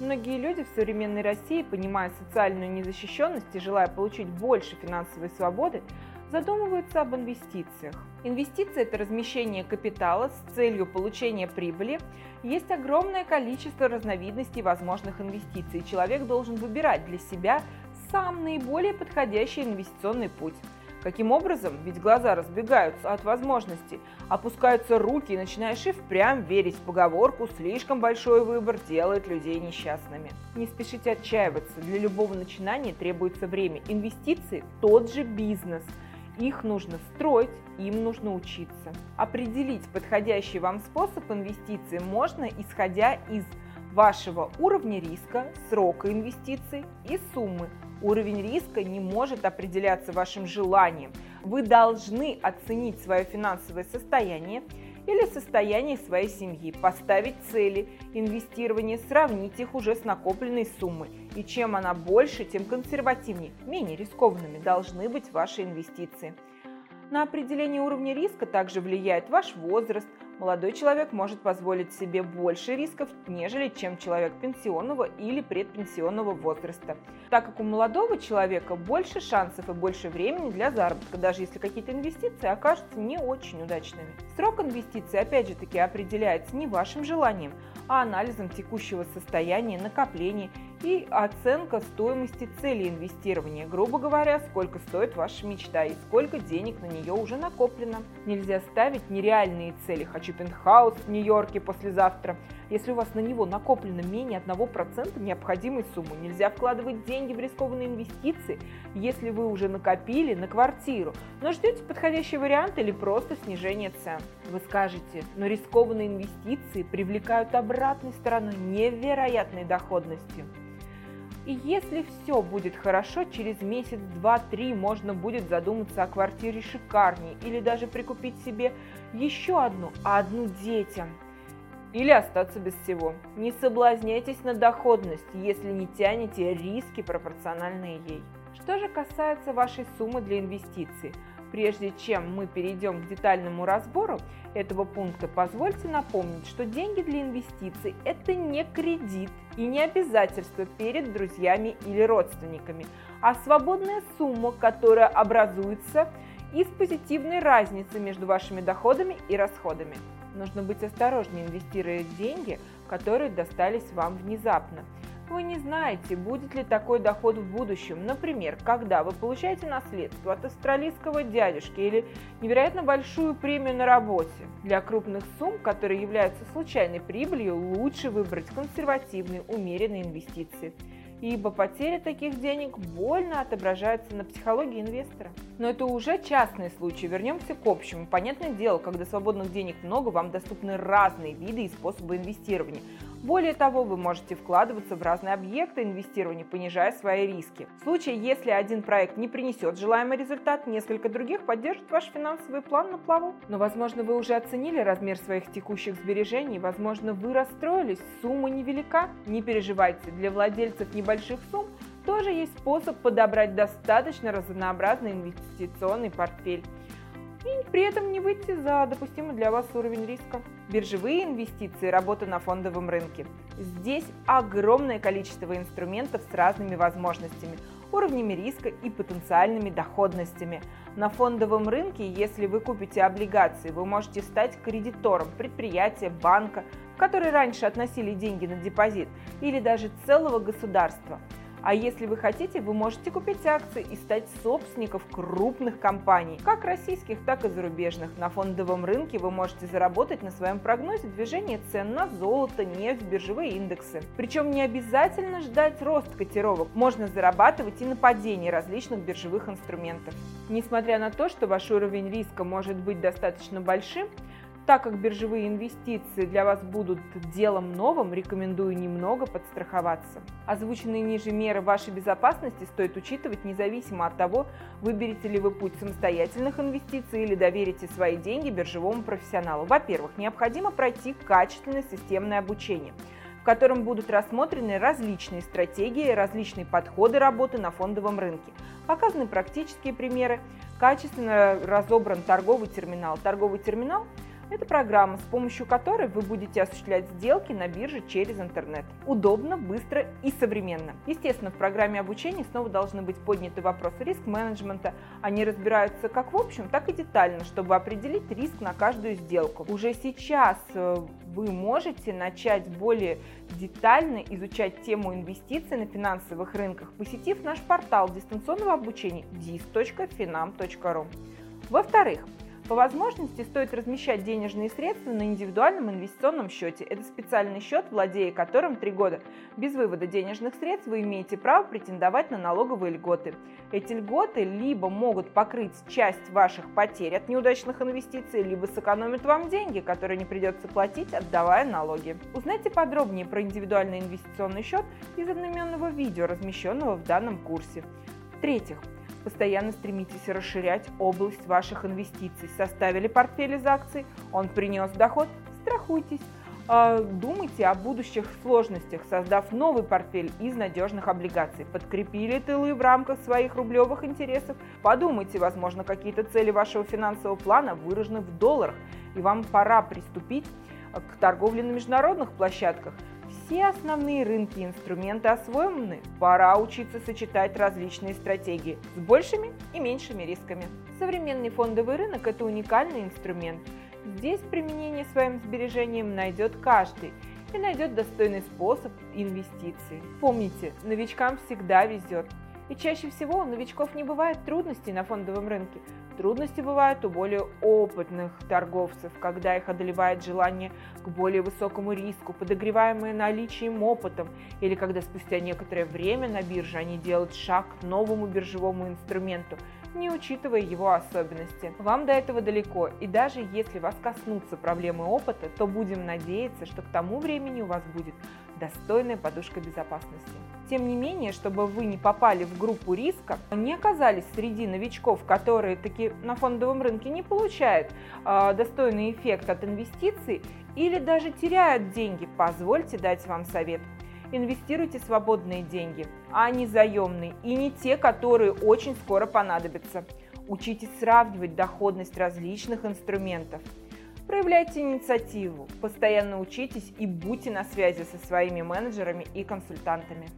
Многие люди в современной России, понимая социальную незащищенность и желая получить больше финансовой свободы, задумываются об инвестициях. Инвестиции – это размещение капитала с целью получения прибыли. Есть огромное количество разновидностей возможных инвестиций. Человек должен выбирать для себя сам наиболее подходящий инвестиционный путь. Каким образом? Ведь глаза разбегаются от возможностей, опускаются руки и начинаешь и впрямь верить в поговорку «слишком большой выбор делает людей несчастными». Не спешите отчаиваться, для любого начинания требуется время. Инвестиции – тот же бизнес – их нужно строить, им нужно учиться. Определить подходящий вам способ инвестиций можно, исходя из вашего уровня риска, срока инвестиций и суммы. Уровень риска не может определяться вашим желанием. Вы должны оценить свое финансовое состояние или состояние своей семьи, поставить цели инвестирования, сравнить их уже с накопленной суммой. И чем она больше, тем консервативнее, менее рискованными должны быть ваши инвестиции. На определение уровня риска также влияет ваш возраст, молодой человек может позволить себе больше рисков, нежели чем человек пенсионного или предпенсионного возраста, так как у молодого человека больше шансов и больше времени для заработка, даже если какие-то инвестиции окажутся не очень удачными. Срок инвестиций, опять же таки, определяется не вашим желанием, а анализом текущего состояния, накоплений и оценка стоимости цели инвестирования, грубо говоря, сколько стоит ваша мечта и сколько денег на нее уже накоплено. Нельзя ставить нереальные цели «хочу пентхаус в Нью-Йорке послезавтра», если у вас на него накоплено менее 1% необходимой суммы. Нельзя вкладывать деньги в рискованные инвестиции, если вы уже накопили на квартиру, но ждете подходящий вариант или просто снижение цен. Вы скажете, но рискованные инвестиции привлекают обратной стороной невероятной доходностью. И если все будет хорошо, через месяц, два, три можно будет задуматься о квартире шикарнее или даже прикупить себе еще одну, а одну детям. Или остаться без всего. Не соблазняйтесь на доходность, если не тянете риски, пропорциональные ей. Что же касается вашей суммы для инвестиций – Прежде чем мы перейдем к детальному разбору этого пункта, позвольте напомнить, что деньги для инвестиций – это не кредит и не обязательство перед друзьями или родственниками, а свободная сумма, которая образуется из позитивной разницы между вашими доходами и расходами. Нужно быть осторожнее, инвестируя деньги, которые достались вам внезапно – вы не знаете, будет ли такой доход в будущем. Например, когда вы получаете наследство от австралийского дядюшки или невероятно большую премию на работе. Для крупных сумм, которые являются случайной прибылью, лучше выбрать консервативные, умеренные инвестиции ибо потеря таких денег больно отображается на психологии инвестора. Но это уже частный случай. Вернемся к общему. Понятное дело, когда свободных денег много, вам доступны разные виды и способы инвестирования. Более того, вы можете вкладываться в разные объекты инвестирования, понижая свои риски. В случае, если один проект не принесет желаемый результат, несколько других поддержат ваш финансовый план на плаву. Но, возможно, вы уже оценили размер своих текущих сбережений, возможно, вы расстроились, сумма невелика. Не переживайте, для владельцев небольших сумм тоже есть способ подобрать достаточно разнообразный инвестиционный портфель и при этом не выйти за допустимый для вас уровень риска. Биржевые инвестиции – работа на фондовом рынке. Здесь огромное количество инструментов с разными возможностями, уровнями риска и потенциальными доходностями. На фондовом рынке, если вы купите облигации, вы можете стать кредитором предприятия, банка, в который раньше относили деньги на депозит, или даже целого государства – а если вы хотите, вы можете купить акции и стать собственником крупных компаний, как российских, так и зарубежных. На фондовом рынке вы можете заработать на своем прогнозе движения цен на золото, нефть, биржевые индексы. Причем не обязательно ждать рост котировок, можно зарабатывать и на падении различных биржевых инструментов. Несмотря на то, что ваш уровень риска может быть достаточно большим, так как биржевые инвестиции для вас будут делом новым, рекомендую немного подстраховаться. Озвученные ниже меры вашей безопасности стоит учитывать независимо от того, выберете ли вы путь самостоятельных инвестиций или доверите свои деньги биржевому профессионалу. Во-первых, необходимо пройти качественное системное обучение в котором будут рассмотрены различные стратегии, различные подходы работы на фондовом рынке, показаны практические примеры, качественно разобран торговый терминал. Торговый терминал Это программа, с помощью которой вы будете осуществлять сделки на бирже через интернет. Удобно, быстро и современно. Естественно, в программе обучения снова должны быть подняты вопросы риск-менеджмента. Они разбираются как в общем, так и детально, чтобы определить риск на каждую сделку. Уже сейчас э, вы можете начать более детально изучать тему инвестиций на финансовых рынках, посетив наш портал дистанционного обучения dis.finam.ru. Во-вторых, по возможности стоит размещать денежные средства на индивидуальном инвестиционном счете. Это специальный счет, владея которым три года без вывода денежных средств вы имеете право претендовать на налоговые льготы. Эти льготы либо могут покрыть часть ваших потерь от неудачных инвестиций, либо сэкономят вам деньги, которые не придется платить, отдавая налоги. Узнайте подробнее про индивидуальный инвестиционный счет из одноименного видео, размещенного в данном курсе. В-третьих, Постоянно стремитесь расширять область ваших инвестиций. Составили портфель из акций, он принес доход, страхуйтесь. А, думайте о будущих сложностях, создав новый портфель из надежных облигаций. Подкрепили тылы в рамках своих рублевых интересов. Подумайте, возможно, какие-то цели вашего финансового плана выражены в долларах, и вам пора приступить к торговле на международных площадках – все основные рынки и инструменты освоены, пора учиться сочетать различные стратегии с большими и меньшими рисками. Современный фондовый рынок – это уникальный инструмент. Здесь применение своим сбережениям найдет каждый и найдет достойный способ инвестиций. Помните, новичкам всегда везет. И чаще всего у новичков не бывает трудностей на фондовом рынке. Трудности бывают у более опытных торговцев, когда их одолевает желание к более высокому риску, подогреваемое наличием опытом, или когда спустя некоторое время на бирже они делают шаг к новому биржевому инструменту, не учитывая его особенности. Вам до этого далеко, и даже если вас коснутся проблемы опыта, то будем надеяться, что к тому времени у вас будет достойная подушка безопасности. Тем не менее, чтобы вы не попали в группу риска, не оказались среди новичков, которые таки на фондовом рынке не получают э, достойный эффект от инвестиций или даже теряют деньги, позвольте дать вам совет. Инвестируйте свободные деньги, а не заемные, и не те, которые очень скоро понадобятся. Учитесь сравнивать доходность различных инструментов. Проявляйте инициативу, постоянно учитесь и будьте на связи со своими менеджерами и консультантами.